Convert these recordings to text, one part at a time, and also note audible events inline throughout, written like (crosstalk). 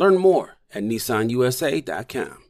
Learn more at nissanusa.com.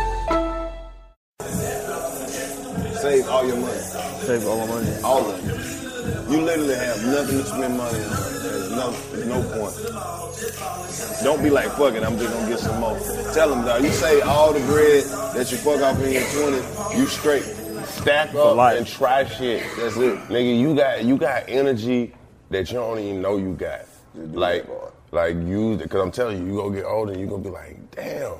Save all your money. Save all my money. All of it. You literally have nothing to spend money on. There's no, there's no point. Don't be like, fuck it, I'm just gonna get some more. Tell them, dog, you save all the bread that you fuck off in your 20s, you straight. Stack up and try shit. That's it. Nigga, you got you got energy that you don't even know you got. Like, like you, because I'm telling you, you gonna get older and you gonna be like, damn,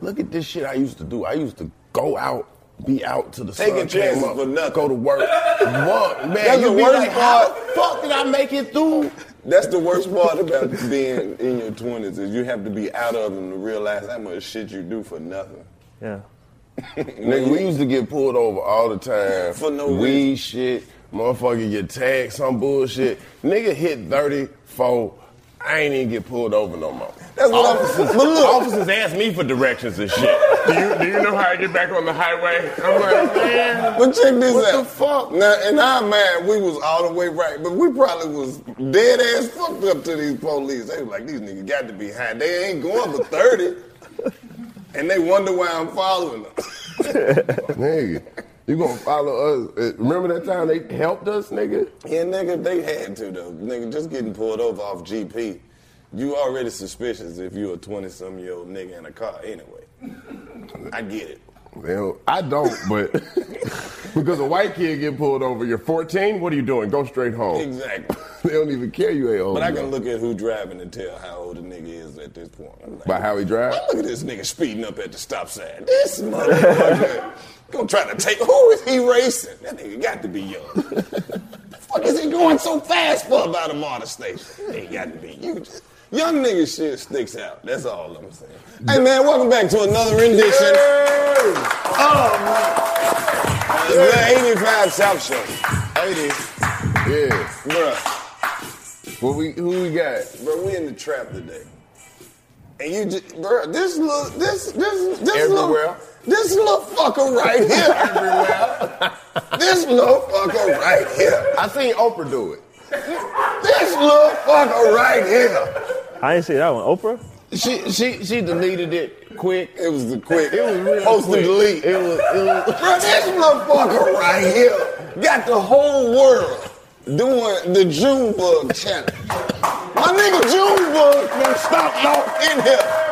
look at this shit I used to do. I used to go out, be out to the Taking sun came chances up, for nothing. go to work. what, man? That's you the be worst like, how part. the fuck did I make it through? That's the worst part about being in your 20s is you have to be out of them to realize how much shit you do for nothing. Yeah. (laughs) Nigga, we used to get pulled over all the time. For no Weed shit, motherfucker get tagged, some bullshit. Nigga hit 34, I ain't even get pulled over no more. That's what I'm- officers, but look- officers ask me for directions and shit. Do you, do you know how to get back on the highway? I'm like, man. But check this what out. the fuck? Now, in our mind, we was all the way right, but we probably was dead ass fucked up to these police. They was like, these niggas got to be high. They ain't going for 30. and they wonder why I'm following them. (laughs) nigga, you gonna follow us? Uh, Remember that time they helped us, nigga? Yeah, nigga, they had to though. Nigga, just getting pulled over off GP. You already suspicious if you're a 20 some year old nigga in a car anyway. I get it. Well, I don't, but (laughs) because a white kid get pulled over, you're 14. What are you doing? Go straight home. Exactly. (laughs) They don't even care you ain't old. But I can look at who driving and tell how old the nigga is at this point. Like, by how he drive. Look at this nigga speeding up at the stop sign. This motherfucker (laughs) gonna try to take. Who is he racing? That nigga got to be young. (laughs) the fuck is he going so fast for about a motor station? He got to be. You just, young nigga shit sticks out. That's all I'm saying. Hey man, welcome back to another rendition. Oh man. The 85 South Show. 80. Yeah. Bruh. What we who we got? Bro, we in the trap today. And you just, bro, this little, this, this, this Everywhere. little, this little fucker right here. Everywhere. This little fucker right here. I seen Oprah do it. This little fucker right here. I didn't see that one. Oprah? She she she deleted it quick. It was the quick. It was real Post quick. delete. It was it was. Bro, this little fucker right here got the whole world doing the Junebug challenge. My nigga Junebug can stop y'all in here.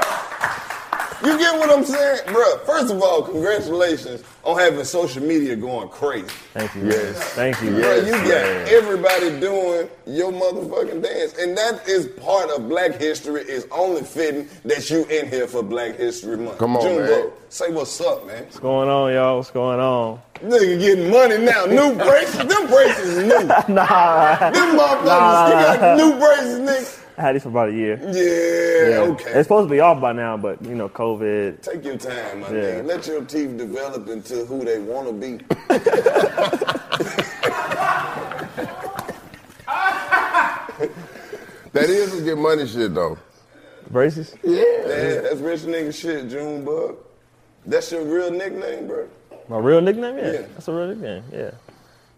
You get what I'm saying? Bro, first of all, congratulations on having social media going crazy. Thank you. Yes. Thank you. Bro, you got man. everybody doing your motherfucking dance. And that is part of black history. It's only fitting that you in here for Black History Month. Come on, Junebug, man. say what's up, man. What's going on, y'all? What's going on? Nigga getting money now. New (laughs) braces. Them braces new. (laughs) Them Nah, motherfuckers, Nah. you got new braces, nigga. I had these for about a year. Yeah, okay. It's supposed to be off by now, but you know, COVID. Take your time, my Yeah. nigga. Let your teeth develop into who they want to be. (laughs) That is some get money shit though. Braces? Yeah. Yeah, that's rich nigga shit, Junebug. That's your real nickname, bro. My real nickname? Yeah, Yeah. that's a real nickname. Yeah.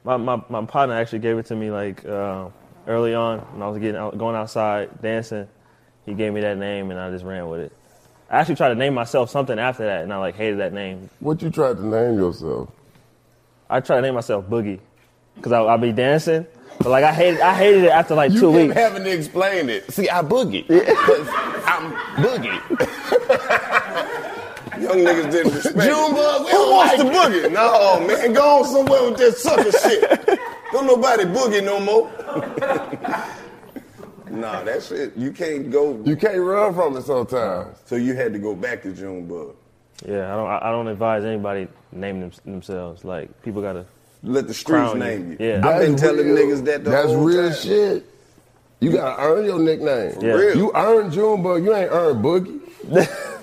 My my, my partner actually gave it to me like uh, early on when I was getting out, going outside dancing. He gave me that name and I just ran with it. I actually tried to name myself something after that and I like hated that name. What you tried to name yourself? I tried to name myself Boogie because I I'd be dancing, but like I hated I hated it after like You two weeks. having to explain it. See, I boogie. (laughs) 'Cause I'm boogie. (laughs) Young niggas didn't respect it. Junebug, we Who don't wants like to boogie? No, man, go on somewhere with that sucker shit. Don't nobody boogie no more. (laughs) nah, that shit, you can't go. You can't run from it sometimes. So you had to go back to Junebug. Yeah, I don't I I don't advise anybody name them, themselves. Like people gotta Let the streets Crown you. name you. Yeah. I've been telling real. niggas that the That's whole real time. shit. You gotta earn your nickname. Yeah. real. You earn Junebug, you ain't earned Boogie. (laughs)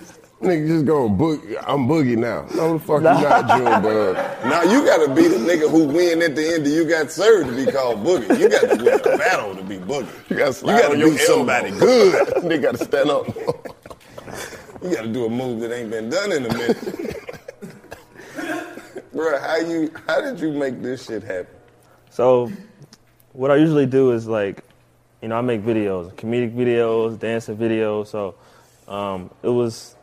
Nigga just going boogie. I'm Boogie now. No, the fuck you not Junebug. Now you gotta be the nigga who win at the end of you got served to be called Boogie. You got to win the battle to be Boogie. You gotta, You gotta on be your somebody elbow. (laughs) good. Nigga gotta stand up. You gotta do a move that ain't been done in a minute. Bro, how you how did you make this shit happen? So, what I usually do is like, you know, I make videos, comedic videos, dancing videos. So, um, it was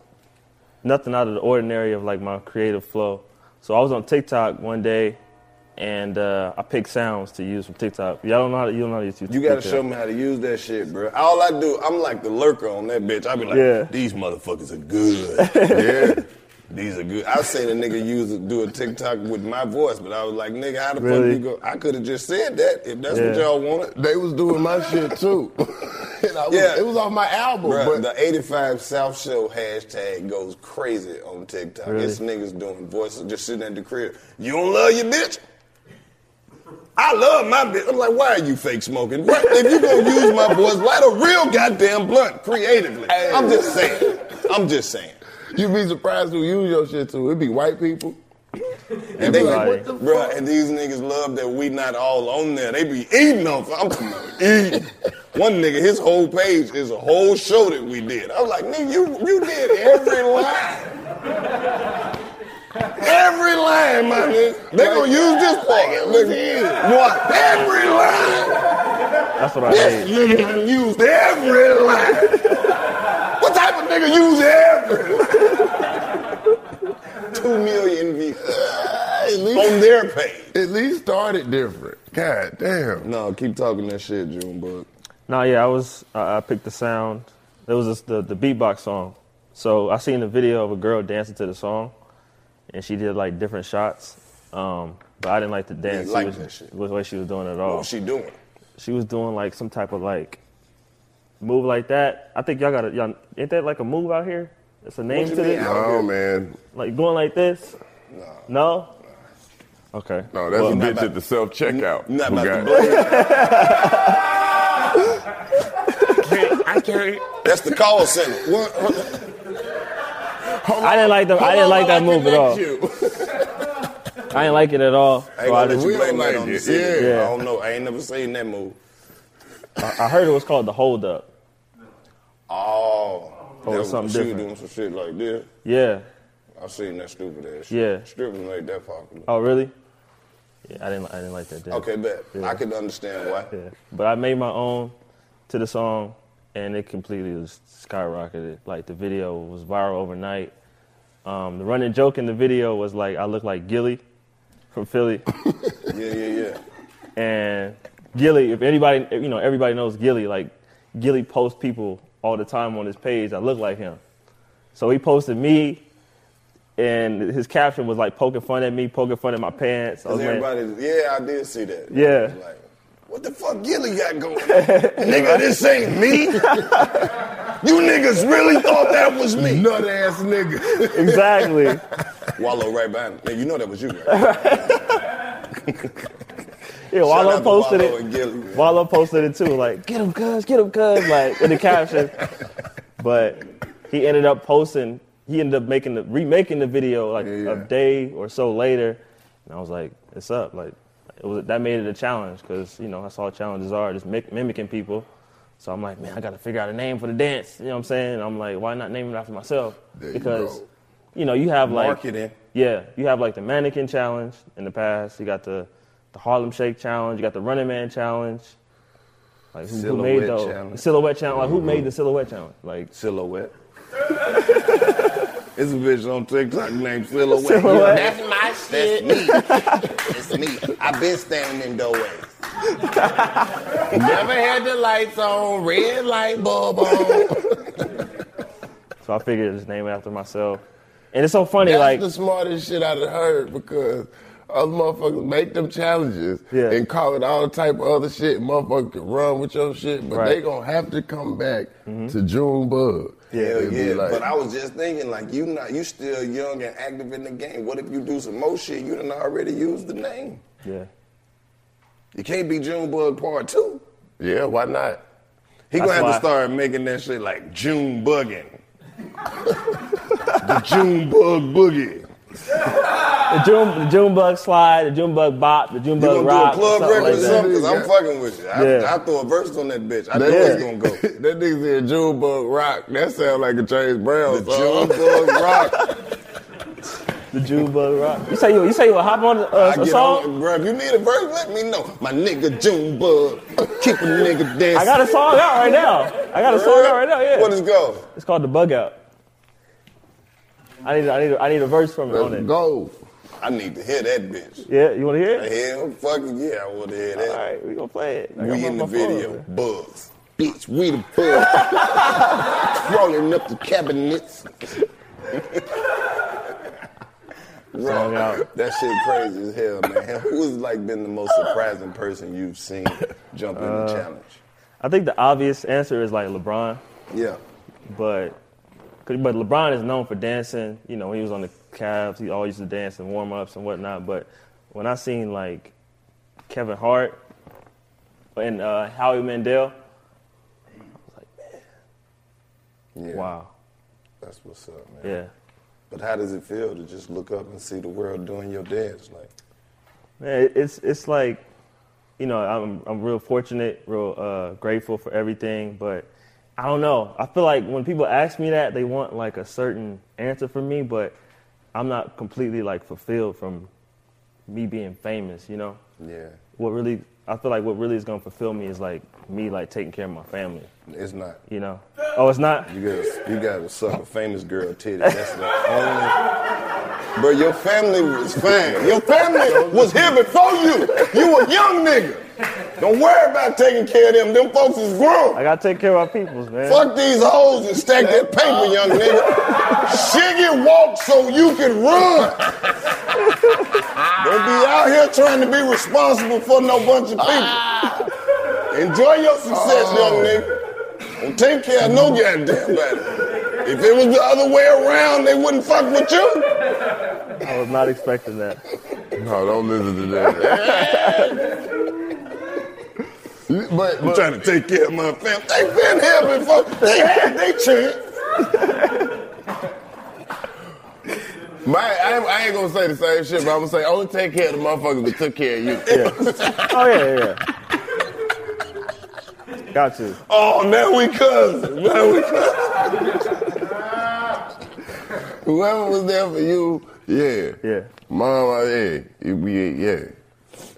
nothing out of the ordinary of like my creative flow. So I was on TikTok one day, and uh, I picked sounds to use from TikTok. Y'all don't know how to, you don't know how to use You gotta show me how to use that shit, bro. All I do, I'm like the lurker on that bitch. I be like, Yeah. these motherfuckers are good. (laughs) yeah. These are good. I seen a nigga use do a TikTok with my voice, but I was like, nigga, how the Really? fuck you go? I could have just said that if that's what y'all wanted. They was doing my shit too. (laughs) (laughs) and I was, Yeah. It was off my album. Bruh, but the 85 South Show hashtag goes crazy on TikTok. Really? It's niggas doing voices just sitting at the crib. You don't love your bitch? I love my bitch. I'm like, why are you fake smoking? What, if you gonna use my voice, light a real goddamn blunt creatively. I'm just saying. I'm just saying. You'd be surprised who use your shit too. It'd be white people. And they like, what the Bruh, and these niggas love that we not all on there. They be eating on. I'm talking about eating. One nigga, his whole page is a whole show that we did. I was like, nigga, you you did every (laughs) line. Every line, my nigga. They gonna use this part. Nigga. What? Every line. That's what I This hate. nigga done used every line. What type of nigga use every line? Two million views (laughs) At least, on their page. at least started different. God damn. No, keep talking that shit, Junebug. No, yeah, I was. I, I picked the sound. It was just the the beatbox song. So I seen the video of a girl dancing to the song, and she did like different shots. Um, but I didn't like the dance. like was, that shit. The way she was doing it at What all. was she doing? She was doing like some type of like move like that. I think y'all got to y'all ain't that like a move out here? It's a name What to mean? this. No, man. Like going like this. No. No? Okay. No, that's Well, a bitch about- at the self checkout. Not about to blow your- (laughs) I can't. That's the call center. What? I didn't like the, I didn't like that move at all. (laughs) I didn't like it at all. I ain't So I, gonna let you blame don't that on the it. city. Yeah. I don't know. I ain't never seen that move. I heard it was called the hold up. Oh. Oh, that something she different. doing some shit like this. Yeah. I seen that stupid ass shit. Yeah. Strippers made that popular. Oh, really? Yeah, I didn't. I didn't like that. Okay, bet. Yeah. I can understand why. Yeah, but I made my own to the song, and it completely was skyrocketed. Like the video was viral overnight. Um, the running joke in the video was like I look like Gillie from Philly, (laughs) Yeah, yeah, yeah. and Gillie. If anybody, you know, everybody knows Gillie. Like Gillie posts people all the time on his page that look like him. So he posted me, and his caption was like poking fun at me, poking fun at my pants. I Cause was like- everybody, yeah, I did see that. Yeah. Like, what the fuck Gillie got going? on? (laughs) Nigga, this ain't me. (laughs) you niggas really thought that was me. Nut ass nigga. exactly. (laughs) Wallo right behind me. Man, you know that was you, right? Yeah, Wallo posted Wallo it. Gillie, man. Wallo posted it too, like get him, cuz, get him, cuz, like in the caption. (laughs) But he ended up posting. He ended up making the remaking the video like Yeah, yeah. a day or so later, and I was like, it's up. Like it was that made it a challenge because you know that's all challenges are, just mi- mimicking people. So I'm like, man, I got to figure out a name for the dance. You know what I'm saying? And I'm like, why not name it after myself? There you because go. you know you have like Marketing. yeah, you have like the mannequin challenge in the past. You got the the Harlem Shake challenge. You got the Running Man challenge. Like who, who made Silhouette those? challenge. Silhouette challenge. Like who made the mm-hmm. silhouette challenge? Like Silhouette. (laughs) It's a bitch on TikTok named Silhouette. Silhouette. That's my shit. That's me. it's me. I've been standing in doorways. (laughs) Never had the lights on, red light bulb on. so I figured just name it after myself. And it's so funny, That's like the smartest shit I've heard because other motherfuckers make them challenges Yeah. and call it all type of other shit. Motherfuckers can run with your shit, but Right. they gonna have to come back mm-hmm. to Junebug. Hell and be yeah, like, but I was just thinking, like you not, you still young and active in the game. What if you do some more shit? You done already used the name. yeah. You can't be Junebug Part Two. yeah, why not? He gonna That's have why- to start making that shit like June bugging. (laughs) the Junebug boogie. The June, the Junebug slide, the Junebug bop, the You Junebug gonna do rock, a club record like or something? Cause I'm Yeah. fucking with you. I, Yeah. I throw a verse on that bitch. I know That it's nigga- gonna go. (laughs) that nigga said Junebug rock. That sound like a James Brown The song. Junebug rock. The Junebug rock. You say you, you say you will hop on uh, I a get song? on, bro. If you need a verse, let me know. My nigga Junebug, keep a nigga dancing. I got a song out right now. I got a song out right now. Yeah. What is go? It's called the Bug Out. I need, I need, I need a verse from it Let's it. go. I need to hear that bitch. Yeah, you want to hear it? Hell, fucking yeah, I want to hear that. All right, we gonna play it. I We in the phone video, over bugs. Bitch, we the bugs. (laughs) Crawling up the cabinets. Out. That shit crazy as hell, man. Who's like been the most surprising person you've seen jump in Uh, the challenge? I think the obvious answer is like LeBron, Yeah. but but LeBron is known for dancing. You know, when he was on the Cavs, he always used to dance in warm ups and whatnot. But when I seen like Kevin Hart and uh, Howie Mandel, I was like, man, Yeah. wow, That's what's up, man. yeah. But how does it feel to just look up and see the world doing your dance? Like, Man, it's it's like, you know, I'm I'm real fortunate, real uh, grateful for everything, but I don't know. I feel like when people ask me that, they want like a certain answer from me, but I'm not completely like fulfilled from me being famous. You know, yeah, what really I feel like what really is gonna fulfill me is like me like taking care of my family. it's not. You know? Oh, it's not. You gotta, you gotta suck a famous girl titty. That's the only. Bro, your family was fine. Your family was here before you. You a young nigga. Don't worry about taking care of them. Them folks is grown. I gotta take care of my peoples, man. Fuck these hoes and stack that paper, young (laughs) nigga. Shiggy walk so you can run. Don't be out here trying to be responsible for no bunch of people. Ah. Enjoy your success, oh. young nigga. Don't take care of no goddamn body. If it was the other way around, they wouldn't fuck with you. I was not expecting that. No, don't listen to that. (laughs) but, I'm trying to take care of my family. They been here before. They had their chance. my, I, ain't- I ain't gonna say the same shit, but I'm gonna say only take care of the motherfuckers that took care of you. Yeah. Oh yeah, yeah. yeah. Got to. Oh, now we cousins. Now we cousins. Whoever was there for you, yeah. Yeah. Mom, yeah. You be, yeah.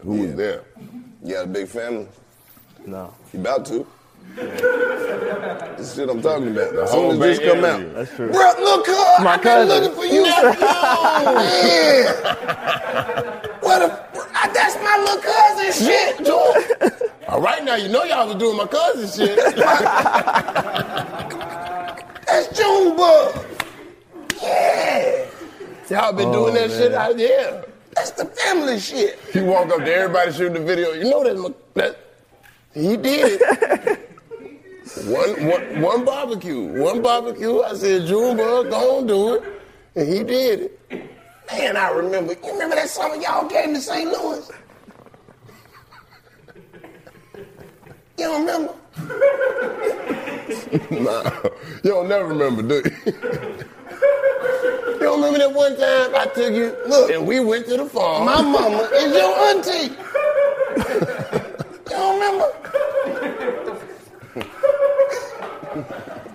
Who was there? You got a big family. No. You about to. This shit I'm talking about. As whole soon as this come out. That's true. Bro, look, cuz, My I've been cousin. looking for you. man. (laughs) What a, that's my little cousin shit, George. All right, now you know y'all was doing my cousin shit. (laughs) That's Junebug. Yeah. y'all been oh, doing that shit out there. That's the family shit. He walk up to everybody shooting the video. You know that, my- that he did it. one, one, one barbecue, one barbecue. I said, Junebug, go on do it, and he did it. Man, I remember. You remember that summer y'all came to St. Louis? You don't remember? (laughs) Nah, you don't never remember, do you? You don't remember that one time I took you? Look, and we went to the farm. my mama is your auntie. (laughs) you don't remember?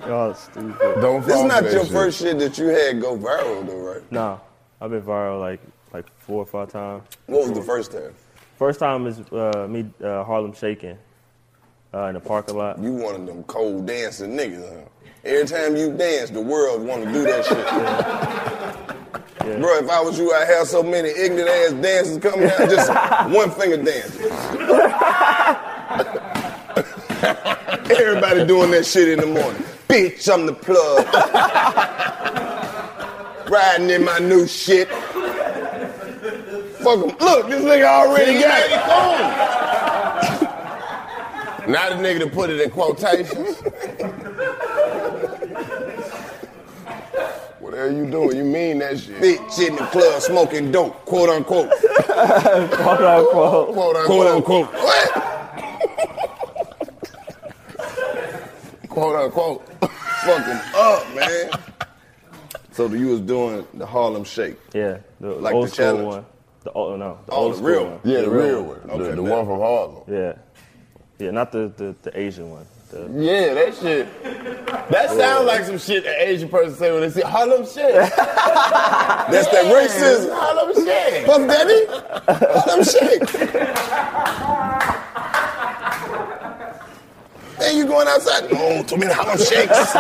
Y'all stupid. Don't This is not your shit. first shit that you had go viral, though, right? Nah, I've been viral like like four or five times. What was the first time? First time is uh, me uh, Harlem shaking uh, in the parking lot. You one of them cold dancing niggas. Huh? Every time you dance, the world want to do that shit. Bro, if I was you, I'd have so many ignorant ass dancers coming out, just (laughs) one finger dancing. Everybody doing that shit in the morning. Bitch, I'm the plug. Riding in my new shit. Fuck 'em. Look, this nigga already got it. Not a nigga to put it in quotations. What the hell you doing? You mean that shit? Bitch in the club smoking dope, quote unquote. Quote unquote. Quote unquote. Quote unquote. What? Quote unquote. Fucking up, man. So you was doing the Harlem Shake. Yeah, the Like old the school challenge? one. The oh no, the Oh, old the real one. one. Yeah, the real one. Okay, the the one from Harlem. Yeah, yeah, not the the, the Asian one. The, Yeah, that shit. That sounds like some shit an Asian person say when they say Harlem shit. (laughs) That's that racism. Harlem shit. Puff Daddy? Harlem Shake. Man, you going outside? No, too many Harlem Shakes.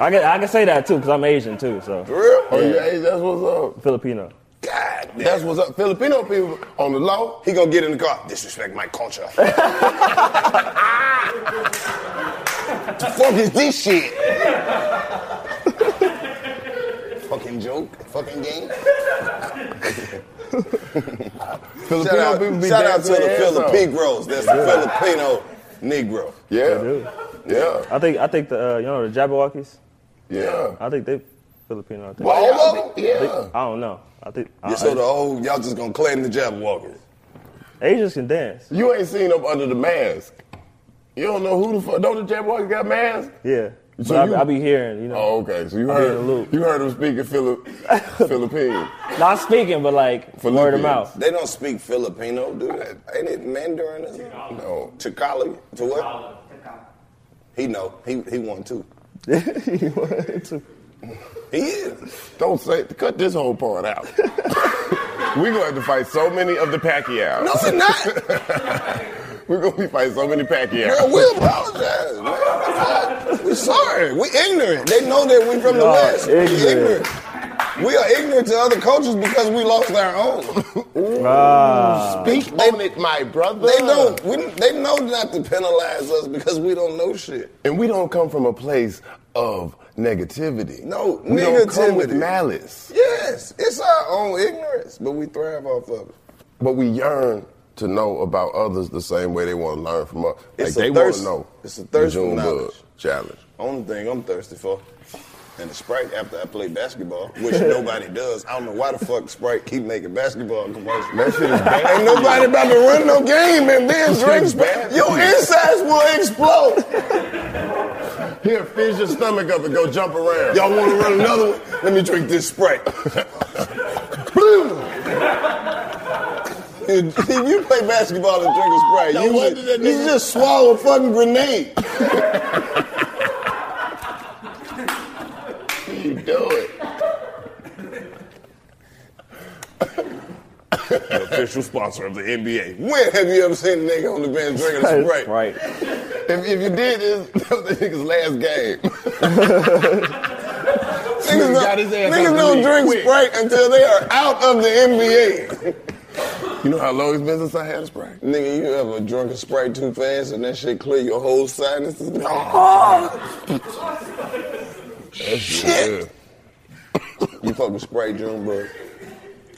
I can I can say that too because I'm Asian too, so For real? Oh yeah, hey, that's what's up. Filipino. God damn. That's what's up. Filipino people on the low. He gonna get in the car. Disrespect my culture. the (laughs) fuck is this shit? fucking joke. Fucking game. (laughs) Filipino Shout out, people be shout out to the their ass. Filipinos. That's the Filipino Negro. Yeah, do. yeah, I think I think the uh, you know the Jabbawockeez. yeah. I think they Filipino. I think. All y'all of them? be- Yeah. I don't know. I think uh, Yeah, I- so the old y'all just gonna claim the Jab Jabbawockeez. Asians can dance. You ain't seen them under the mask. You don't know who the fuck. Don't the Jabberwocky got masks? Yeah, So but I, you- I be hearing you know. Oh, okay. So you I'll be in heard you heard them speaking Philip (laughs) Philippine. Not speaking, but like word of Philippians. mouth. They don't speak Filipino, do they? Ain't it Mandarin? Or? No. Chicali? To what? He know. He he won too. (laughs) He is. Don't say. Cut this whole part out. We're going to have to fight so many of the Pacquiao. No, we're not. We're going to be fighting so many Pacquiao. Girl, we apologize, man. That's all. We sorry. We ignorant. They know that we're from the Y'all West. We ignorant. ignorant. We are ignorant to other cultures because we lost our own. Ah, Speak on it, my brother. They don't. We, they know not to penalize us because we don't know shit. And we don't come from a place of negativity. No, we don't come with negativity. malice, Yes, it's our own ignorance, but we thrive off of it. but we yearn to know about others the same way they want to learn from us. It's like a they want to know. it's a thirst for knowledge. challenge. Only thing I'm thirsty for. And the Sprite after I play basketball, which nobody does. I don't know why the fuck Sprite keep making basketball commercials. That shit is bad. Ain't nobody about to run no game and then drink Sprite. Your insides will explode. Here, fill your stomach up and go jump around. Y'all want to run another one? Let me drink this Sprite. Boom. If you play basketball and drink a Sprite, No you, just, you just swallow a fucking grenade. you do it. The official sponsor of the NBA. When have you ever seen a nigga on the bench drinking a Sprite? right. If, if you did this, (laughs) that was the nigga's last game. (laughs) Niggas Nigga don't, his ass niggas don't drink quick. Sprite until they are out of the NBA. You know how long it's been since I had a Sprite? Nigga, you ever drunk a Sprite too fast and that shit clear your whole sinuses? Oh. (laughs) That's Shit. You fuck with Sprite, Junebug.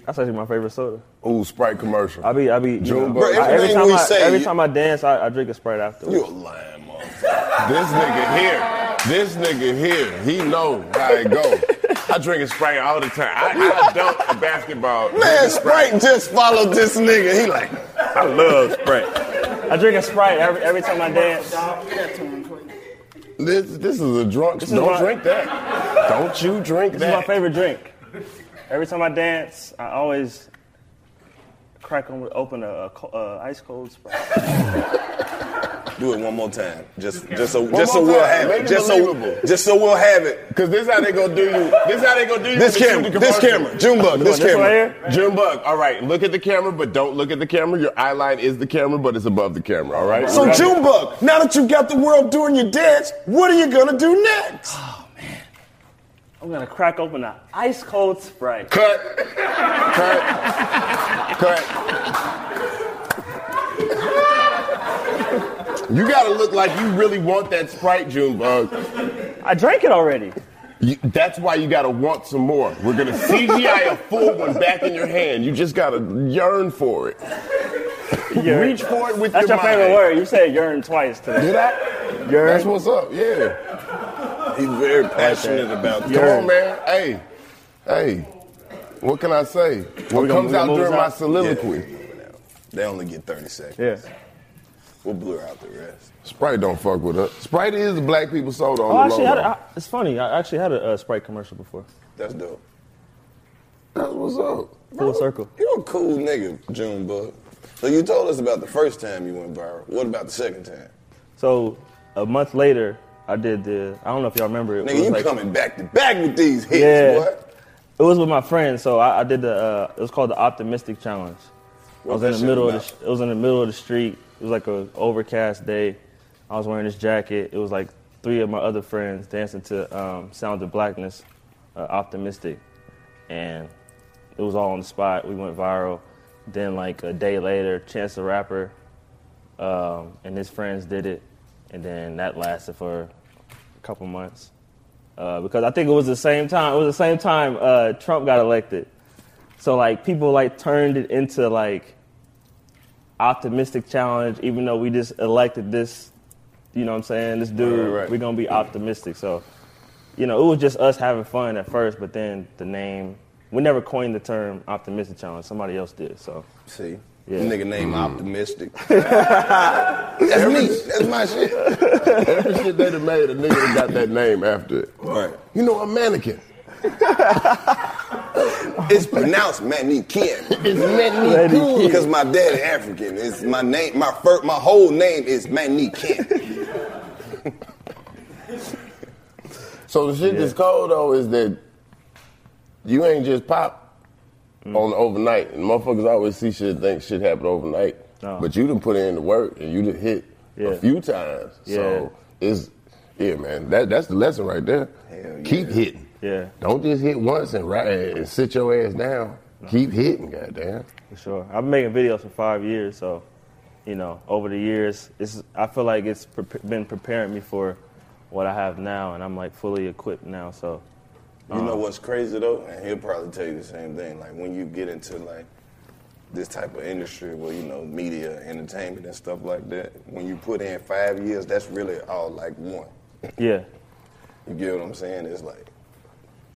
That's actually my favorite soda. Ooh, Sprite commercial. I be I be you know, Junebug. Bro, I- every everything time we I say, every you- time I dance, I, I drink a sprite after. You a lying motherfucker. This nigga here, this nigga here, he know how it go. I drink a Sprite all the time. I, I dunk a basketball. Man, Sprite just followed this nigga. He like, I love Sprite. I drink a sprite every every time I dance. This this is a drunk. is Don't my- drink that. Don't you drink that? This is my favorite drink. Every time I dance, I always crack on, open a, a uh, ice cold sprite. (laughs) Do it one more time. Just, just so, One just so more we'll time. have Make it. it Just so, just so we'll have it. Cause this is how they gonna do you. This is how they gonna do you. This when they shoot camera, the this camera, Junebug, this This camera. right here? Junebug, all right, look at the camera, but don't look at the camera. Your eye line is the camera, but it's above the camera, all right? So You got it? Junebug, now that you got the world doing your dance, what are you gonna do next? Oh man. I'm gonna crack open an ice cold Sprite. Cut. (laughs) Cut. Cut. (laughs) You gotta look like you really want that Sprite, Junebug. I drank it already. You, that's why you gotta want some more. We're gonna CGI a full one back in your hand. You just gotta yearn for it. Yearn. Reach for it with your. That's your your favorite word. You said yearn twice today. Did I? Yearn. That's what's up. Yeah. He's very passionate about Come Yearn. on, man. Hey, hey. What can I say? What comes out during this my out? soliloquy? They only get 30 seconds. Yeah. We'll blur out the rest. Sprite don't fuck with us. Sprite is the black people soda on Oh, the actually logo. had. A, I, it's funny. I actually had a, uh Sprite commercial before. That's dope. That's what's up. Full circle. You're a cool nigga, Junebug. So you told us about the first time you went viral. What about the second time? So a month later, I did the. I don't know if y'all remember it. Nigga, it was you like- coming back to back with these hits, Yeah. boy. It was with my friends, so I, I did the. Uh, it was called the Optimistic Challenge. I was in the middle of the. It was in the middle of the street. It was like a overcast day. I was wearing this jacket. It was like three of my other friends dancing to um, "Sound of Blackness," uh, "Optimistic," and it was all on the spot. We went viral. Then like a day later, Chance the Rapper um, and his friends did it, and then that lasted for a couple months. Uh, because I think it was the same time. It was the same time uh, Trump got elected. So like people like turned it into like optimistic challenge, even though we just elected this. You know what I'm saying? This dude, Right, right, right. we're gonna be optimistic. So, you know, it was just us having fun at first, but then the name. We never coined the term optimistic challenge. Somebody else did. So See? Yeah. Nigga named mm-hmm. Optimistic. (laughs) That's me. That's my shit. Every shit they done made, a nigga got that name after it. Right. You know, a mannequin. (laughs) It's pronounced Manikin. (laughs) It's mannequin. Because my daddy African. It's my name. My first, my whole name is Manikin. (laughs) So the shit that's cold though is that you ain't just pop Mm. on the overnight. And motherfuckers always see shit, think shit happen overnight. No. But you done put in the work and you done hit Yeah. a few times. Yeah. So it's yeah, man. That that's the lesson right there. Hell Keep hitting. Yeah, Don't just hit once and right and sit your ass down. Keep hitting, goddamn. for sure. I've been making videos for five years, so you know, over the years, it's I feel like it's pre- been preparing me for what I have now, and I'm like fully equipped now. So You know um, what's crazy though, and he'll probably tell you the same thing. Like when you get into like this type of industry, where you know media, entertainment, and stuff like that, when you put in five years, that's really all like one. yeah, You get what I'm saying? It's like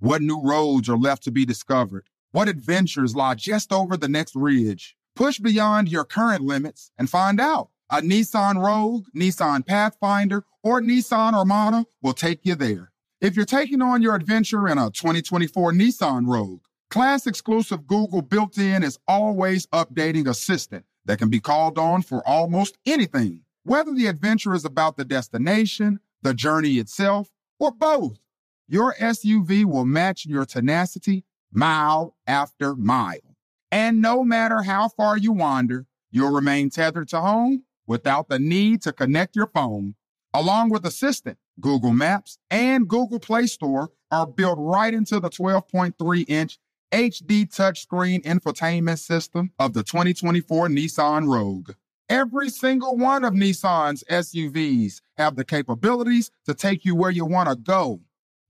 What new roads are left to be discovered? What adventures lie just over the next ridge? Push beyond your current limits and find out. A Nissan Rogue, Nissan Pathfinder, or Nissan Armada will take you there. If you're taking on your adventure in a 2024 Nissan Rogue, class exclusive Google built in is always updating assistant that can be called on for almost anything. Whether the adventure is about the destination, the journey itself, or both, your SUV will match your tenacity mile after mile. And no matter how far you wander, you'll remain tethered to home without the need to connect your phone. Along with Assistant, Google Maps and Google Play Store are built right into the 12.3 inch HD touchscreen infotainment system of the 2024 Nissan Rogue. Every single one of Nissan's SUVs have the capabilities to take you where you want to go.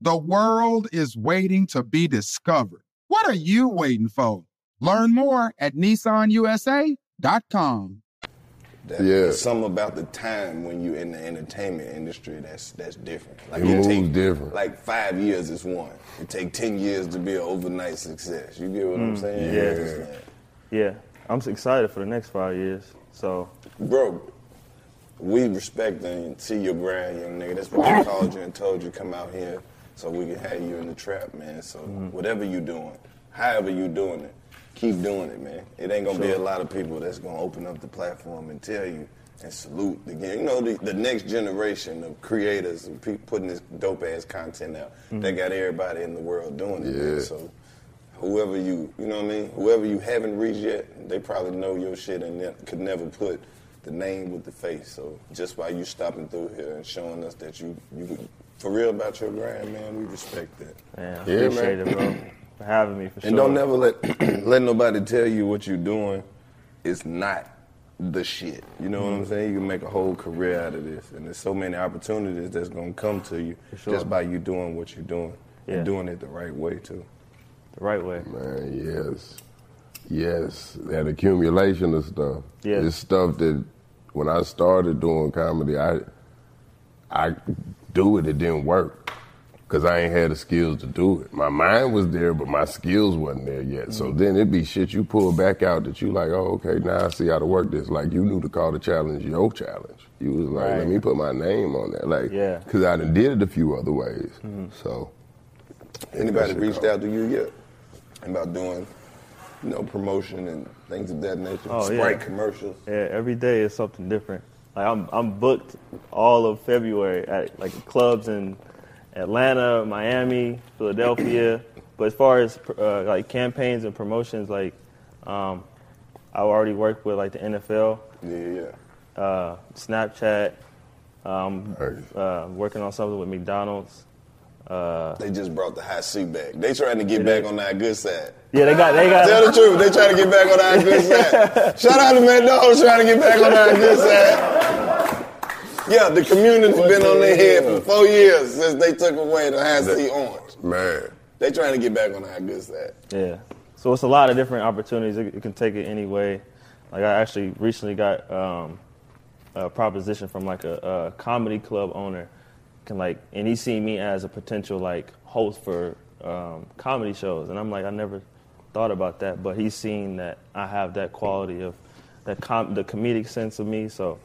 The world is waiting to be discovered. What are you waiting for? Learn more at nissanusa.com. That, Yeah. Something about the time when you're in the entertainment industry that's that's different. It moves different. Like five years is one. It take ten years to be an overnight success. You get what I'm Mm, saying? yeah. It's like- Yeah, I'm excited for the next five years. So, Bro, we respect and see your grind, young nigga. That's why I (laughs) called you and told you come out here so we can have you in the trap, man. So Mm-hmm. whatever you doing, however you doing it, keep doing it, man. It ain't gonna be a lot of people that's gonna open up the platform and tell you and salute the game. You know, the, the next generation of creators and people putting this dope ass content out. They got everybody in the world doing it, man. So whoever you, you know what I mean? Whoever you haven't reached yet, they probably know your shit and could never put the name with the face. So just by you stopping through here and showing us that you, you for real about your grind, man, we respect that. man, Yeah, appreciate man. it, bro, for having me for sure. And don't never let (clears throat) let nobody tell you what you're doing is not the shit. You know what I'm mm-hmm. saying? You can make a whole career out of this, and there's so many opportunities that's gonna come to you sure. just by you doing what you're doing Yeah. and doing it the right way too. the right way. Man, yes. Yes. That accumulation of stuff. Yeah. It's stuff that when I started doing comedy, I I do it, it didn't work. Cause I ain't had the skills to do it. My mind was there, but my skills wasn't there yet. So Mm-hmm. then it'd be shit you pull back out that you like, oh, okay, now I see how to work this. Like you knew to call the challenge your challenge. You was like, Right. let me put my name on that. Like, Yeah. cause I done did it a few other ways. So. Anybody reached out to you yet about doing, you know, promotion and things of that nature? Oh, yeah. Commercials. Yeah, every day is something different. Like I'm, I'm booked all of February at like clubs in Atlanta, Miami, Philadelphia. (coughs) but as far as uh, like campaigns and promotions, like um, I already worked with like the NFL, Yeah, yeah. uh, Snapchat. Um, uh, working on something with McDonald's. Uh, They just brought the Hi-C back. They trying to get back on that good side. yeah, they got they got. Tell the truth, they trying to get back on our good (laughs) side. Shout out to McDonald's trying to get back on our good side. Yeah, the community's been on their head for four years since they took away the Hi-C orange. Man. They trying to get back on our good side. Yeah. So it's a lot of different opportunities. It, it can take it any way. Like I actually recently got um, a proposition from like a, a comedy club owner, can like, and he seen me as a potential like host for um, comedy shows, and I'm like, I never thought about that, but he's seen that I have that quality of that com- the comedic sense of me. So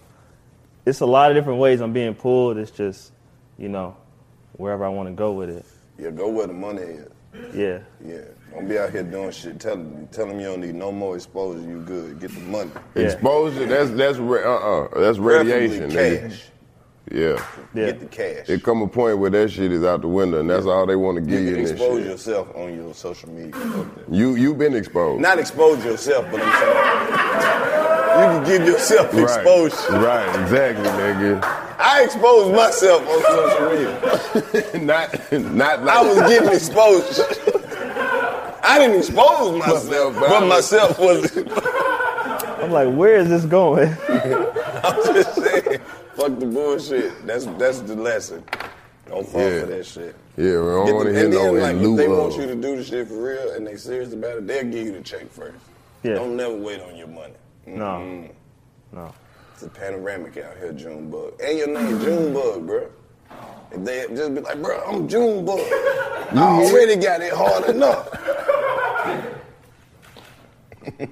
it's a lot of different ways I'm being pulled. It's just, you know, wherever I want to go with it. Yeah, go where the money is. Yeah. Yeah, don't be out here doing shit. Tell them, tell them you don't need no more exposure. You good. Get the money. Exposure, that's that's ra- uh-uh, that's radiation. cash. Yeah. Get the cash. It come a point where that shit is out the window, and that's all they want to give You you. can expose shit. yourself on your social media. You you been exposed. Not expose yourself, but I'm saying you can give yourself Right. exposure. Right, exactly, nigga. I exposed myself on social media. (laughs) not, not like I was getting exposed. I didn't expose myself, Myself, but I but was- myself was. I'm like, where is this going? (laughs) I'm just saying, fuck the bullshit. That's that's the lesson. Don't fall Yeah. for that shit. Yeah, we don't want to hear and then, no like, in if lieu they want you to do the shit for real and they serious about it, they'll give you the check first. Yeah. Don't never wait on your money. No. Mm-mm. No. It's a panoramic out here, Junebug. And your name Junebug, bro. If they just be like, bro, I'm Junebug. I already got it hard enough. (laughs) this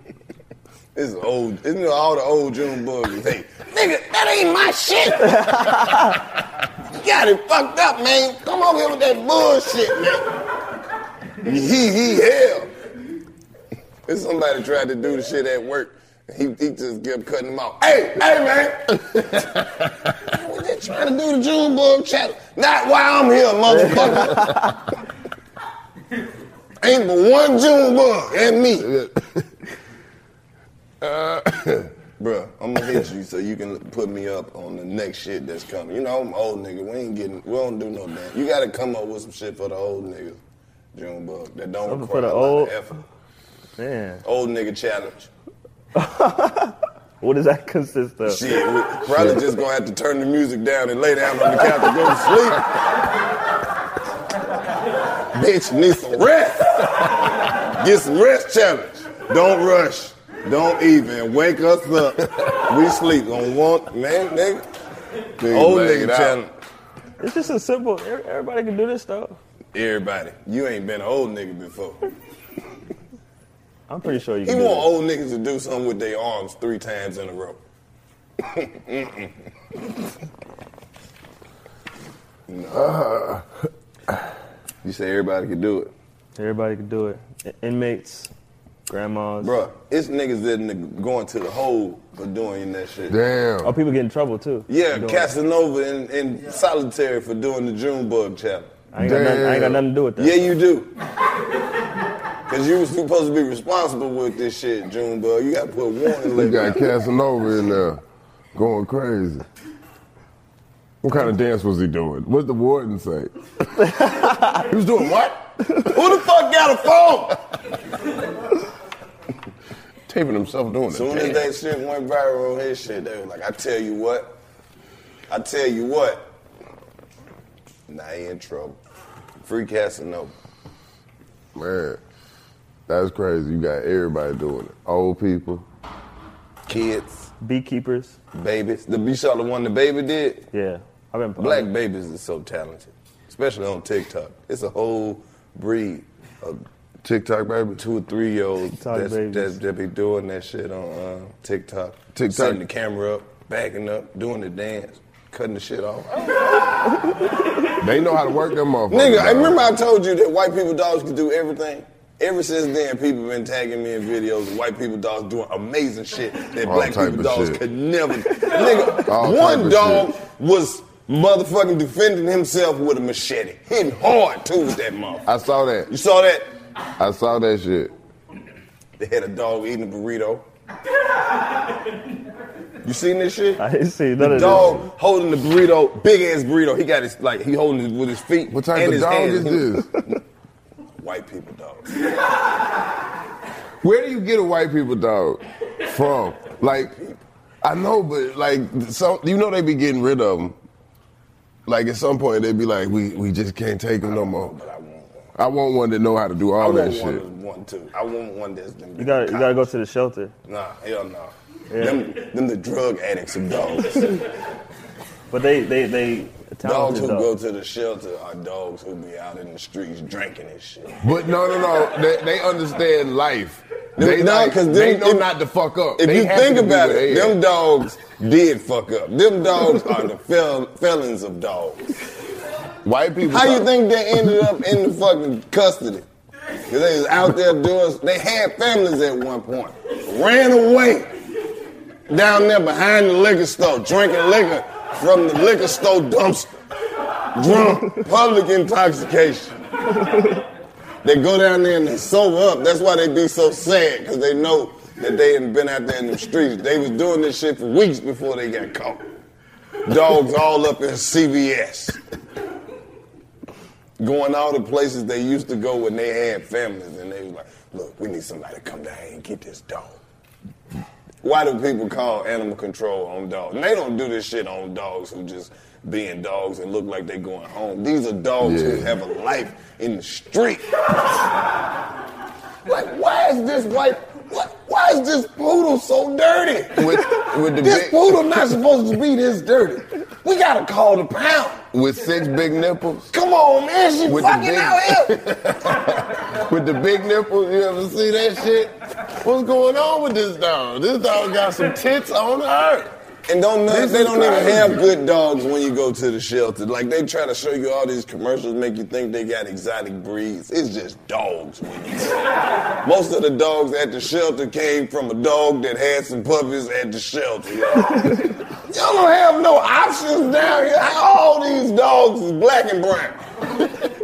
is old. Isn't it all the old Junebugs? Hey, nigga, that ain't my shit. (laughs) you got it fucked up, man. Come over here with that bullshit, man. He, he, hell. If somebody tried to do the shit at work. He, he just kept cutting him off. Hey, hey, man. (laughs) We're just trying to do the Junebug challenge. Not while I'm here, motherfucker. (laughs) Ain't but one June Junebug and me. Uh, Bruh, I'm gonna hit you so you can put me up on the next shit that's coming. You know, I'm old nigga. We ain't getting, we don't do no damn. You gotta come up with some shit for the old niggas, Junebug, that don't Something require for the a lot old- of effort. Man, Old nigga challenge. (laughs) what does that consist of? Shit, we probably just gonna have to turn the music down and lay down on the couch and go to sleep. Bitch, need some rest. Get some rest challenge. Don't rush. Don't even wake us up. We sleep on one man, nigga. Nigga Old leg nigga it out. challenge. It's just a simple. Everybody can do this stuff. Everybody, you ain't been an old nigga before. I'm pretty sure you He want this. old niggas to do something with their arms three times in a row. (laughs) No. You say everybody can do it. Everybody can do it. I- Inmates, grandmas. Bruh, it's niggas that n- going to the hole for doing that shit. Damn. Oh, people get in trouble too. Yeah, for doing it. Casanova in, in solitary for doing the Junebug challenge. I ain't, got nothing, I ain't got nothing to do with that. Yeah, you do. (laughs) Cause you was supposed to be responsible with this shit, Junebug. You got to put a warning You got Casanova in there going crazy. What kind of dance was he doing? What'd the warden say? (laughs) he was doing what? Who the fuck got a phone? Taping himself doing it. Soon as that shit went viral on his shit, they was like, I tell you what, I tell you what. Now he in trouble. Free Casanova. Man, that's crazy. You got everybody doing it. Old people. Kids, Beekeepers. babies. The you saw the one the baby did? Yeah, I've been Black babies are so talented, especially on TikTok. It's a whole breed of TikTok baby. two or three year olds TikTok that's- that, that be doing that shit on uh, TikTok. TikTok. Setting the camera up, backing up, doing the dance, cutting the shit off. (laughs) They know how to work them motherfuckers. Nigga, I remember I told you that white people dogs can do everything. Ever since then, people been tagging me in videos of white people dogs doing amazing shit that All black people dogs shit. could never. (laughs) Nigga, All one dog shit. was motherfucking defending himself with a machete, hitting hard too with that motherfucker. I saw that. You saw that? I saw that shit. They had a dog eating a burrito. You seen this shit? I didn't see none The of this. dog holding the burrito, big ass burrito. He got his like he holding it with his feet. What type and of his dog hands. is this? (laughs) White people dog. Where do you get a white people dog from? Like, I know, but like, some you know they be getting rid of them. Like at some point they'd be like, we we just can't take them no more. But I want one. I want one that know how to do all want that one, shit. of one too. I want one that's them. You got you got to go to the shelter. Nah, hell no. Yeah. Them, them the drug addicts of dogs. (laughs) But they they they dogs who dogs. go to the shelter are dogs who be out in the streets drinking and shit. But no, no, no. They, they understand life. Them- They, nah, like, 'cause they them- know if- not to fuck up. If They you think about it, them dogs did fuck up. Them dogs are the (laughs) fel- felons of dogs. White people. How you think they ended up in the fucking custody? Because they was out there doing, they had families at one point. Ran away down there behind the liquor store, drinking liquor from the liquor store dumpster. Drunk, public intoxication. They go down there and they sober up. That's why they be so sad, because they know that they had been out there in the streets. They was doing this shit for weeks before they got caught. Dogs all up in CVS. Going all the places they used to go when they had families, and they was like, look, we need somebody to come down here and get this dog. Why do people call animal control on dogs? And they don't do this shit on dogs who just being dogs and look like they going home. These are dogs who have a life in the street. (laughs) like, why is this white? What, why is this poodle so dirty? With, with the this big, poodle not supposed to be this dirty. We gotta call the pound. with six big nipples. Come on, man, she With the fucking big- out here. (laughs) With the big nipples, you ever see that shit? What's going on with this dog? This dog got some tits on her. And don't know, they don't even have good dogs when you go to the shelter. Like they try to show you all these commercials, make you think they got exotic breeds. It's just dogs. Most of the dogs at the shelter came from a dog that had some puppies at the shelter. Y'all, (laughs) y'all don't have no options down here. All these dogs is black and brown,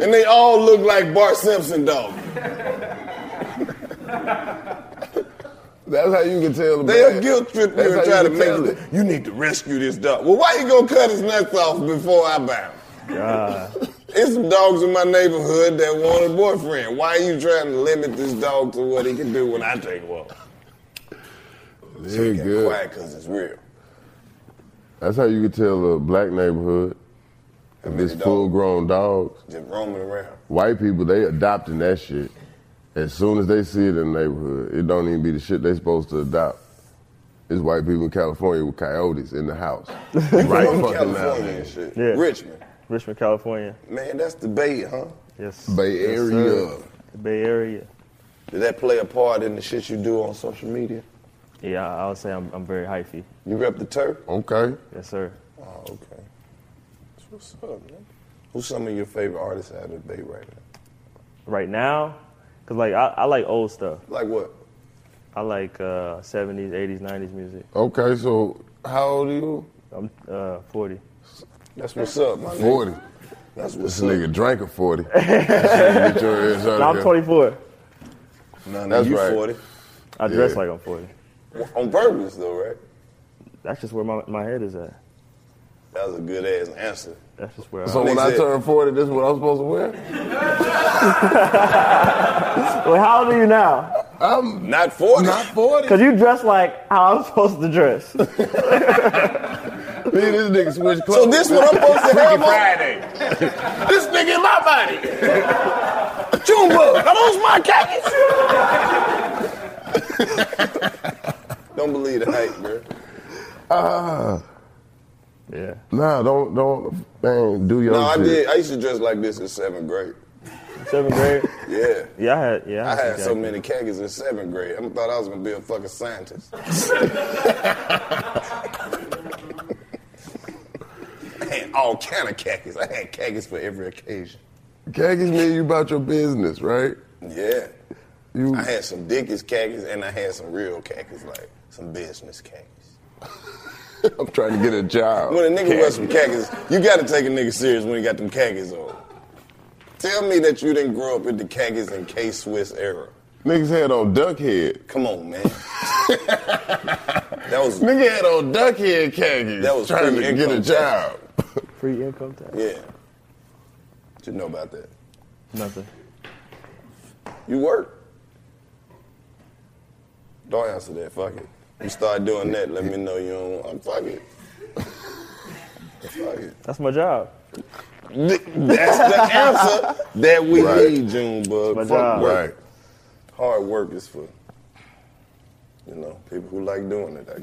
and they all look like Bart Simpson dogs. That's how you can tell. the They'll guilt trip you and try to make you, it. you need to rescue this dog. Well, why you gonna cut his nuts off before I him? God. There's some dogs in my neighborhood that want a boyfriend. Why are you trying to limit this dog to what he can do when I take him off? They're good. quiet because it's real. That's how you can tell a black neighborhood. If many it's full grown dogs. Just roaming around. White people, they adopting that shit. As soon as they see it in the neighborhood, it don't even be the shit they supposed to adopt. It's white people in California with coyotes in the house. (laughs) right From fucking now. California and shit. Yeah. Richmond. Richmond, California. Man, that's the Bay, huh? Yes. Bay Area. sir. The Bay Area. Did that play a part in the shit you do on social media? Yeah, I would say I'm, I'm very hyphy. You rep the turf? Okay. Yes, sir. Oh, okay. That's what's up, man. Who's some of your favorite artists out of the Bay right now? Right now, cause like I, I like old stuff. Like what? I like uh, 70s, 80s, 90s music. Okay, so how old are you? I'm uh, 40. That's what's up, my nigga. 40. That's This what's nigga drank a 40. (laughs) Get your ass out No, of I'm 24. No, no, That's you right. 40. I dress Yeah. like I'm 40. On purpose, though, right? That's just where my, my head is at. That was a good ass answer. That's just where So I'm when I Nigga turn 40, this is what I'm supposed to wear? (laughs) Wait, how old are you now? I'm Not 40. not 40. Because you dress like how I'm supposed to dress. (laughs) Me this nigga switch clothes. So this what I'm supposed to have on? Friday. (laughs) this nigga in my body. Junebug, are those my khakis? Don't believe the hype, bro. Ah. Yeah. Nah, don't, don't, man, do your No, I did. I used to dress like this in seventh grade. Seventh grade? (laughs) Yeah. Yeah, I had. Yeah, I some had so jackets. many khakis in seventh grade. I thought I was gonna be a fucking scientist. (laughs) I had all kind of khakis. I had khakis for every occasion. Khakis mean you about your business, right? Yeah. You, I had some Dickies khakis and I had some real khakis, like some business khakis. (laughs) (laughs) I'm trying to get a job. When a nigga wears some khakis, you gotta take a nigga serious when he got them khakis on. Tell me that you didn't grow up in the khakis and K Swiss era. Niggas had on duck head. Come on, man. (laughs) that was Nigga had on duck head khakis. That was trying to get a income job. (laughs) Free income tax. yeah. What you know about that? Nothing. You work. Don't answer that. Fuck it. You start doing that. Let me know you don't. I'm fuck it. fuck it. That's my job. Th- That's the answer that we Right. need, Junebug. My Fuck job. work. Right. Hard work is for, you know, people who like doing it, I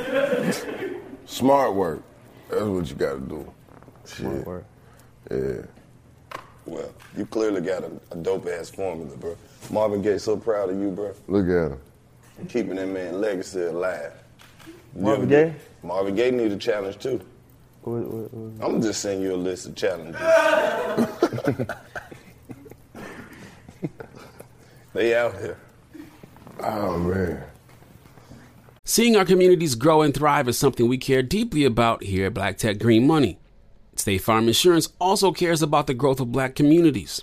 guess. Smart work. That's what you gotta do. Shit. Work. Yeah. Well, you clearly got a, a dope ass formula, bro. Marvin Gaye, so proud of you, bro. Look at him. Keeping that man legacy alive. You Marvin ever Gaye? get- Marvin Gaye need a challenge too. What, what, what? I'm just sending you a list of challenges. (laughs) they out here. Oh man. Seeing our communities grow and thrive is something we care deeply about here at Black Tech Green Money. State Farm Insurance also cares about the growth of black communities.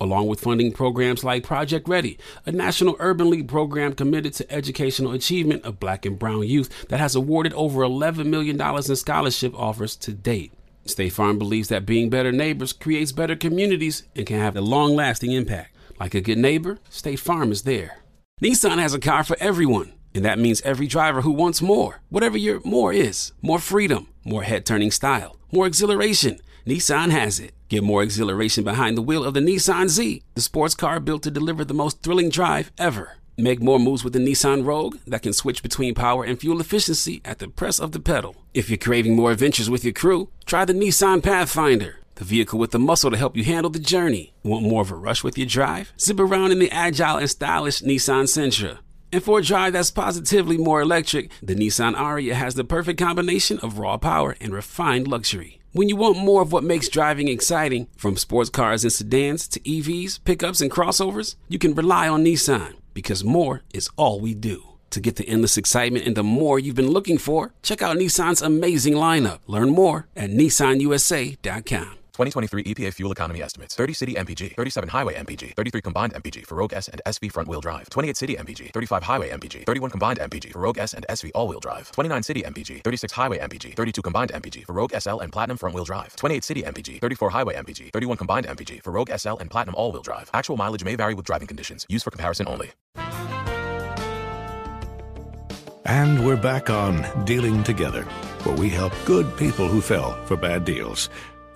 along with funding programs like Project Ready, a national urban league program committed to educational achievement of black and brown youth that has awarded over $11 million in scholarship offers to date. State Farm believes that being better neighbors creates better communities and can have a long lasting impact. Like a good neighbor, State Farm is there. Nissan has a car for everyone, and that means every driver who wants more. Whatever your more is more freedom, more head turning style, more exhilaration. Nissan has it. Get more exhilaration behind the wheel of the Nissan Z, the sports car built to deliver the most thrilling drive ever. Make more moves with the Nissan Rogue that can switch between power and fuel efficiency at the press of the pedal. If you're craving more adventures with your crew, try the Nissan Pathfinder, the vehicle with the muscle to help you handle the journey. Want more of a rush with your drive? Zip around in the agile and stylish Nissan Sentra. And for a drive that's positively more electric, the Nissan Ariya has the perfect combination of raw power and refined luxury. When you want more of what makes driving exciting, from sports cars and sedans to EVs, pickups, and crossovers, you can rely on Nissan because more is all we do. To get the endless excitement and the more you've been looking for, check out Nissan's amazing lineup. Learn more at nissanusa.com. 2023 EPA fuel economy estimates 30 city MPG, 37 highway MPG, 33 combined MPG for Rogue S and SV front wheel drive, 28 city MPG, 35 highway MPG, 31 combined MPG for Rogue S and SV all wheel drive, 29 city MPG, 36 highway MPG, 32 combined MPG for Rogue SL and Platinum front wheel drive, 28 city MPG, 34 highway MPG, 31 combined MPG for Rogue SL and Platinum all wheel drive. Actual mileage may vary with driving conditions. Used for comparison only. And we're back on Dealing Together, where we help good people who fell for bad deals.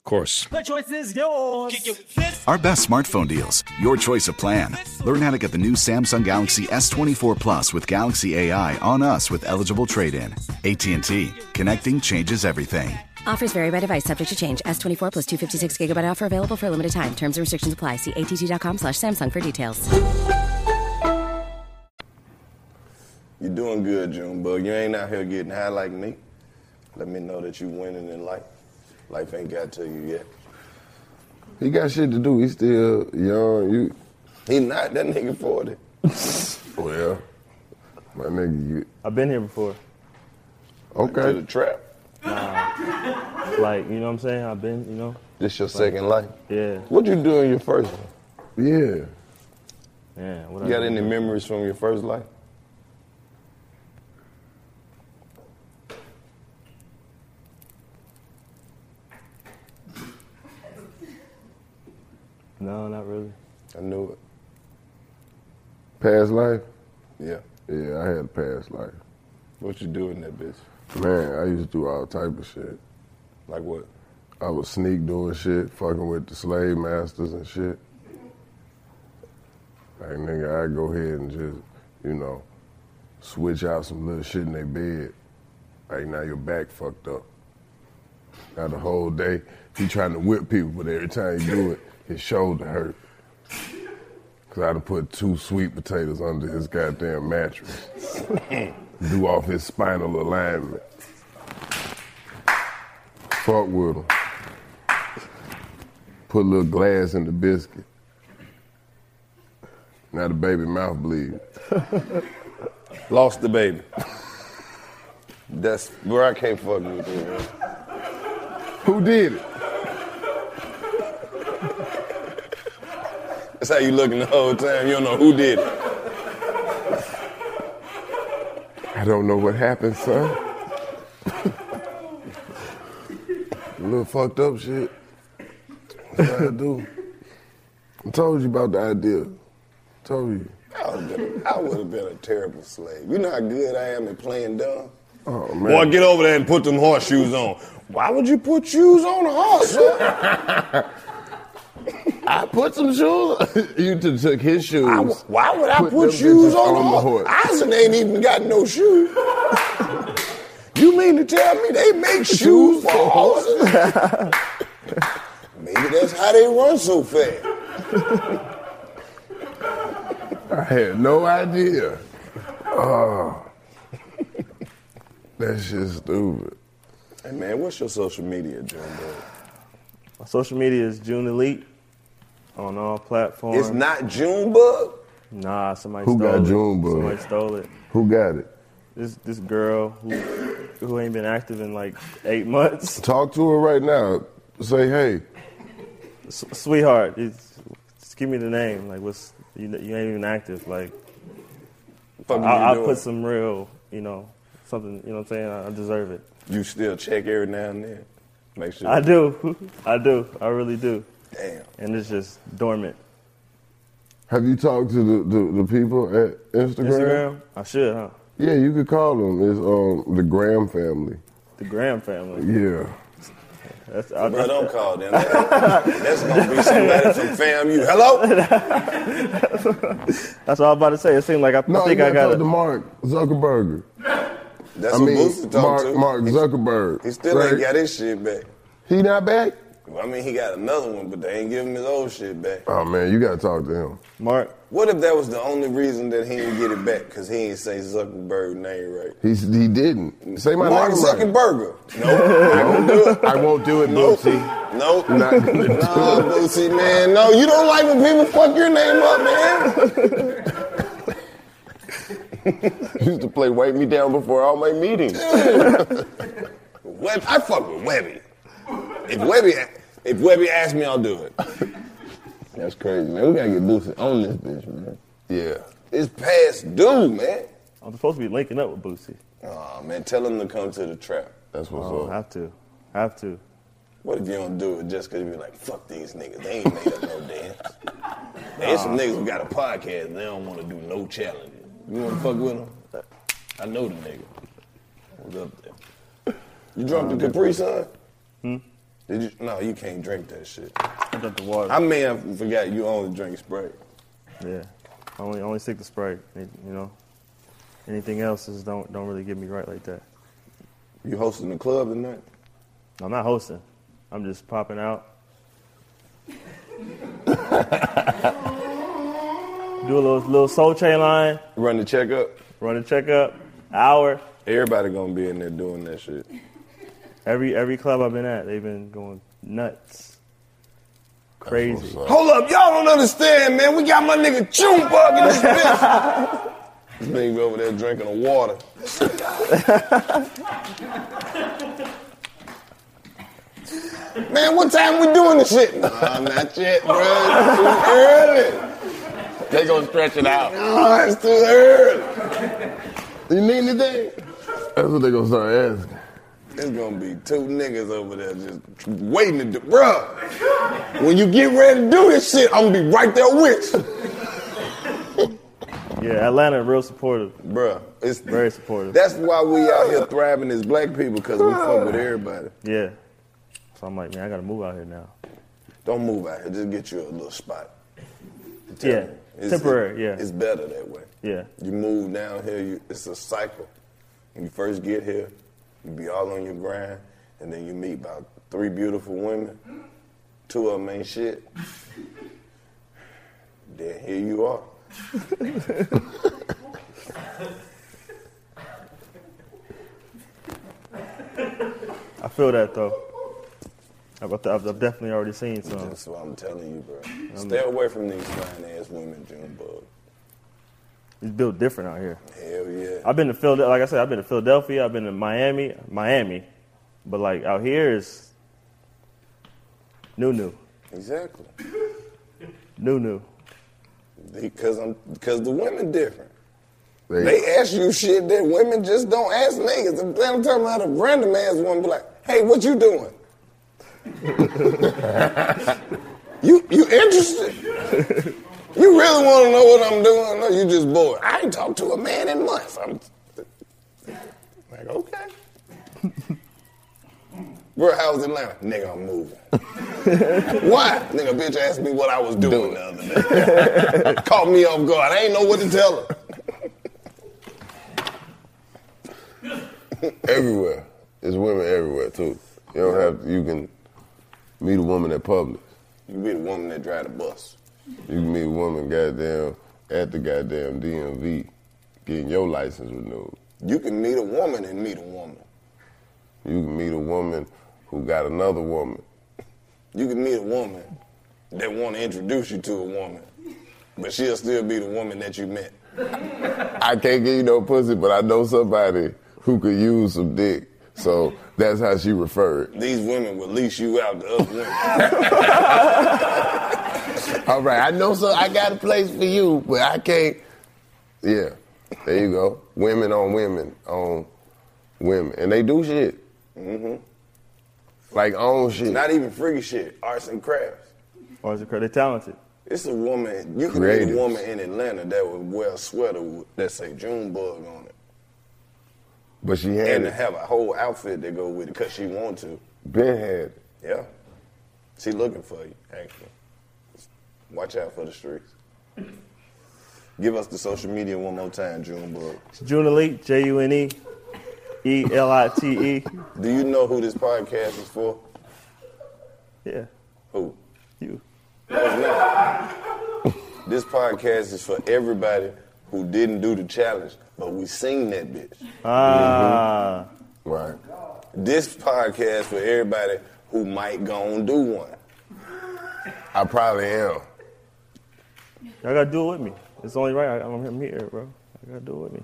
Of course. The choice is yours. Our best smartphone deals. Your choice of plan. Learn how to get the new Samsung Galaxy S24 Plus with Galaxy AI on us with eligible trade-in. AT&T. Connecting changes everything. Offers vary by device, subject to change. S24 plus 256 gigabyte offer available for a limited time. Terms and restrictions apply. See att.com slash Samsung for details. You're doing good, Junebug. You ain't out here getting high like me. Let me know that you're winning in life. Life ain't got to you yet. He got shit to do. He still young. You, He not that nigga 40. (laughs) well, my nigga, you I've been here before. okay? To the trap. Nah, like you know what I'm saying. I've been, you know. This your second life. Yeah, What you do in your first one? Yeah. yeah. What You I got any memories from your first life? No, not really. I knew it. Past life? Yeah. Yeah, I had a past life. What you do in that bitch? Man, I used to do all type of shit. Like what? I was sneak doing shit, fucking with the slave masters and shit. Like nigga, I go ahead and just, you know, switch out some little shit in their bed. Like now your back fucked up. Now the whole day he trying to whip people, but every time he do it, his shoulder hurt. Cause I done put two sweet potatoes under his goddamn mattress. do off his spinal alignment. Fuck with him. Put a little glass in the biscuit. Now the baby mouth bleed. (laughs) Lost the baby. That's where I can't fuck with you, man. Who did it? That's how you looking the whole time. You don't know who did it. I don't know what happened, son. a little fucked up shit. That's what I do. I told you about the idea. Told you. I would have been, I would have been a terrible slave. You know how good I am at playing dumb? Oh man. Boy, get over there and put them horseshoes on. Why would you put shoes on a horse? I put some shoes. (laughs) you t- took his shoes. I- why would I Put put, shoes on, on a the horse? horse. Isaac ain't even got no shoes. you mean to tell me they make shoes for horses? (laughs) Maybe that's how they run so fast. I had no idea. Oh. that shit's stupid. Hey man, what's your social media, Junebug? My social media is June Elite on all platforms. It's not Junebug? Nah, somebody Who stole got it. Junebug? Somebody stole it. Who got it? This this girl who who ain't been active in like eight months. Talk to her right now. Say, hey. S- sweetheart, it's, just give me the name. Like, what's you? You ain't even active. Like, Fuck you I, I'll put some real, you know, something. You know what I'm saying? I, I deserve it. You still check every now and then? Make sure. I do. (laughs) I do. I really do. Damn. And it's just dormant. Have you talked to the, the, the people at Instagram? Instagram? I should, huh? Yeah, you could call them. It's um, the Graham family. The Graham family. Yeah. That's, I, Bro, don't call them. That's gonna be somebody from FAMU. Hello? (laughs) That's all I was about to say. It seemed like I, No, I think I gotta got talk it. to Mark Zuckerberg. That's I who mean, Boosie talk Mark, to. Mark Zuckerberg. He still right? ain't got his shit back. He not back? I mean, he got another one, but they ain't give him his old shit back. Oh man, you gotta talk to him. Mark. What if that was the only reason that he didn't get it back? Because he ain't say Zuckerberg name right. He's, he didn't say my Mark name right. Zuckerberger. No, (laughs) I won't do it. I won't do it, Nope. Bootsy. Nope. Not gonna do Nah, it. Bootsy, man. No, you don't like when people fuck your name up, man. (laughs) used to play Wipe Me Down before all my meetings. (laughs) Web, I fuck with Webby. If Webby, if Webby asks me, I'll do it. (laughs) That's crazy, man. We gotta get Boosie on this bitch, man. Yeah. It's past due, man. I'm supposed to be linking up with Boosie. Oh man, tell him to come to the trap. That's what's Oh, up. have to. Have to. What if you don't do it just because you be like, fuck these niggas? They ain't made up no dance. There's some niggas who got a podcast and they don't want to do no challenges. You want to fuck with them? I know the nigga. What's up there? You drunk the uh, Capri Sun? Hmm? Did you? No, you can't drink that shit. I the water. I may have forgot you only drink Sprite. Yeah. I only only stick to Sprite. You know. Anything else is don't don't really get me right like that. You hosting the club tonight? No, I'm not hosting. I'm just popping out. (laughs) Do a little little Soul Train line, Run the checkup. run a checkup, hour. Everybody gonna be in there doing that shit. Every every club I've been at, they've been going nuts. Crazy. Hold up, y'all don't understand, man. We got my nigga Junebug in this (laughs) bitch. this nigga over there drinking the water. man, what time we doing this shit? Nah, not yet, bro. It's too early. They gonna stretch it out. Nah, it's too early. You need anything? That's what they gonna start asking. There's gonna be two niggas over there just waiting to do. Bruh, when you get ready to do this shit, I'm gonna be right there with you. (laughs) Yeah, Atlanta real supportive. Bruh, it's Very supportive. That's why we out here thriving as black people, because we fuck with everybody. Yeah. So I'm like, man, I gotta move out here now. Don't move out here, just get you a little spot. Yeah. it's- Temporary, yeah. It's better that way. Yeah. You move down here, you, it's a cycle. When you first get here, you be all on your grind, and then you meet about three beautiful women. Two of them ain't shit. Then here you are. I feel that though. I've, I've I've definitely already seen some. That's what I'm telling you, bro. Stay away from these fine ass women, Junebug. It's built different out here. Hell yeah. I've been to Philadelphia. Like I said, I've been to Philadelphia. I've been to Miami, Miami, but like out here is new, new, Exactly. new, new. Because I'm because the women different. They, They ask you shit that women just don't ask niggas. And I'm talking about a random ass woman be like, hey, what you doing? (laughs) you you interested? (laughs) You really want to know what I'm doing? Or you just bored? I ain't talked to a man in months. I'm like, okay. (laughs) Bro, how was Atlanta? Nigga, I'm moving. (laughs) Why? Nigga, bitch asked me what I was doing the other day. (laughs) Caught me off guard. I ain't know what to tell her. everywhere. There's women everywhere too. You don't have you can meet a woman at Publix. You meet a woman that drive the bus. You can meet a woman goddamn at the goddamn DMV getting your license renewed. You can meet a woman and meet a woman. You can meet a woman who got another woman. You can meet a woman that want to introduce you to a woman, but she'll still be the woman that you met. I can't give you no pussy, but I know somebody who could use some dick. So that's how she referred. These women will lease you out to other women. (laughs) All right, I know so I got a place for you, but I can't. Yeah, there you go. Women on women on women, and they do shit. hmm Like own shit. It's not even freaky shit. Arts and crafts. Arts and crafts. They're talented. It's a woman. You can meet a woman in Atlanta that would wear a sweater with- that say Junebug on it, But she had and to it. have a whole outfit that go with it because she want to. Ben had it. Yeah, she looking for you. Actually, watch out for the streets. Give us the social media one more time, Junebug. It's June Elite, J U N E E L I T E. Do you know who this podcast is for? Yeah. Who? You. No, it's not. This podcast is for everybody who didn't do the challenge, but we seen that bitch. Ah. Right. This podcast for everybody who might go and do one. I probably am. Y'all gotta do it with me. It's only right. I, I'm, I'm here, bro. I gotta do it with me.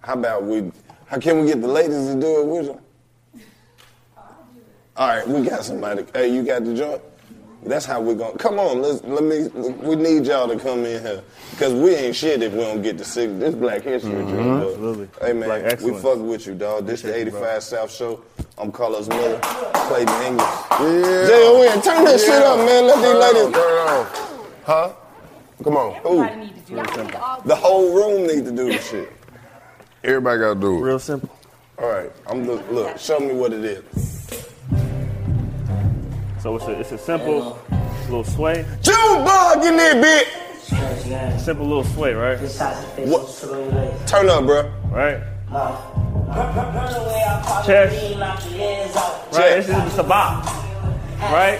How about we? How can we get the ladies to do it with you? All right, we got somebody. Hey, you got the joint? That's how we're going. to Come on, let's let me. We need y'all to come in here because we ain't shit if we don't get the signal. This Black History Mhm. Joint, dog. Absolutely. Hey man, Black we excellence. fuck with you, dog. This the Appreciate you, 85. South Show. I'm Karlous Miller, Clayton English. Yeah. J.O.N. Turn that shit up, man. Let these ladies. on, turn it on. Huh? Come on. Who? The whole room need to do this shit. Everybody gotta do it. Real simple. All right, I'm look. Look, show me what it is. So it's a it's a simple little sway. Junebug in there, bitch. Simple little sway, right? What? Turn up, bro. Right. Chest. Right. This is just a bop. Right.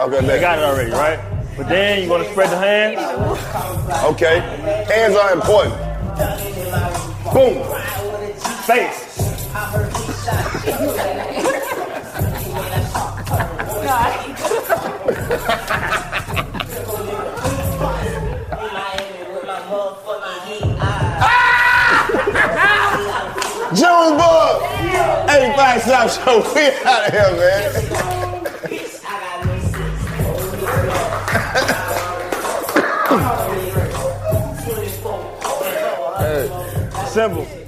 Okay, They got it already, right? But then you're gonna spread the hands. Okay. Hands are important. Boom. Face. Junebug. 85 South Show. We out of here, man. Simple.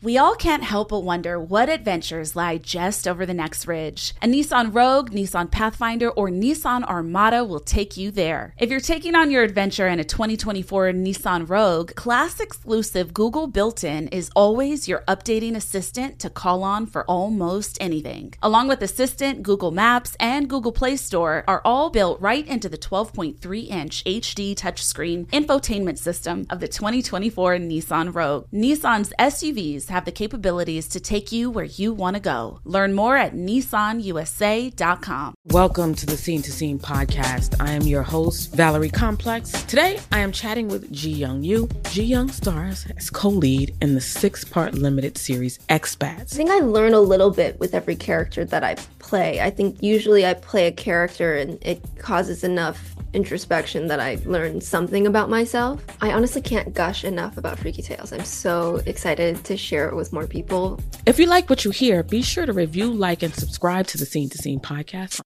We all can't help but wonder what adventures lie just over the next ridge. A Nissan Rogue, Nissan Pathfinder, or Nissan Armada will take you there. If you're taking on your adventure in a 2024 Nissan Rogue, class exclusive Google built in is always your updating assistant to call on for almost anything. Along with Assistant, Google Maps, and Google Play Store are all built right into the 12.3 inch HD touchscreen infotainment system of the 2024 Nissan Rogue. Nissan's SUVs batteries have the capabilities to take you where you want to go. Learn more at nissanusa.com. Welcome to the Scene to Scene podcast. I am your host, Valerie Complex. Today, I am chatting with Ji Young Yoo. Ji Young stars as co lead in the six part limited series Expats. I think I learn a little bit with every character that I play. I think usually I play a character and it causes enough introspection that I learn something about myself. I honestly can't gush enough about Freaky Tales. I'm so excited to share it with more people. If you like what you hear, be sure to review, like, and subscribe to the Scene to Scene podcast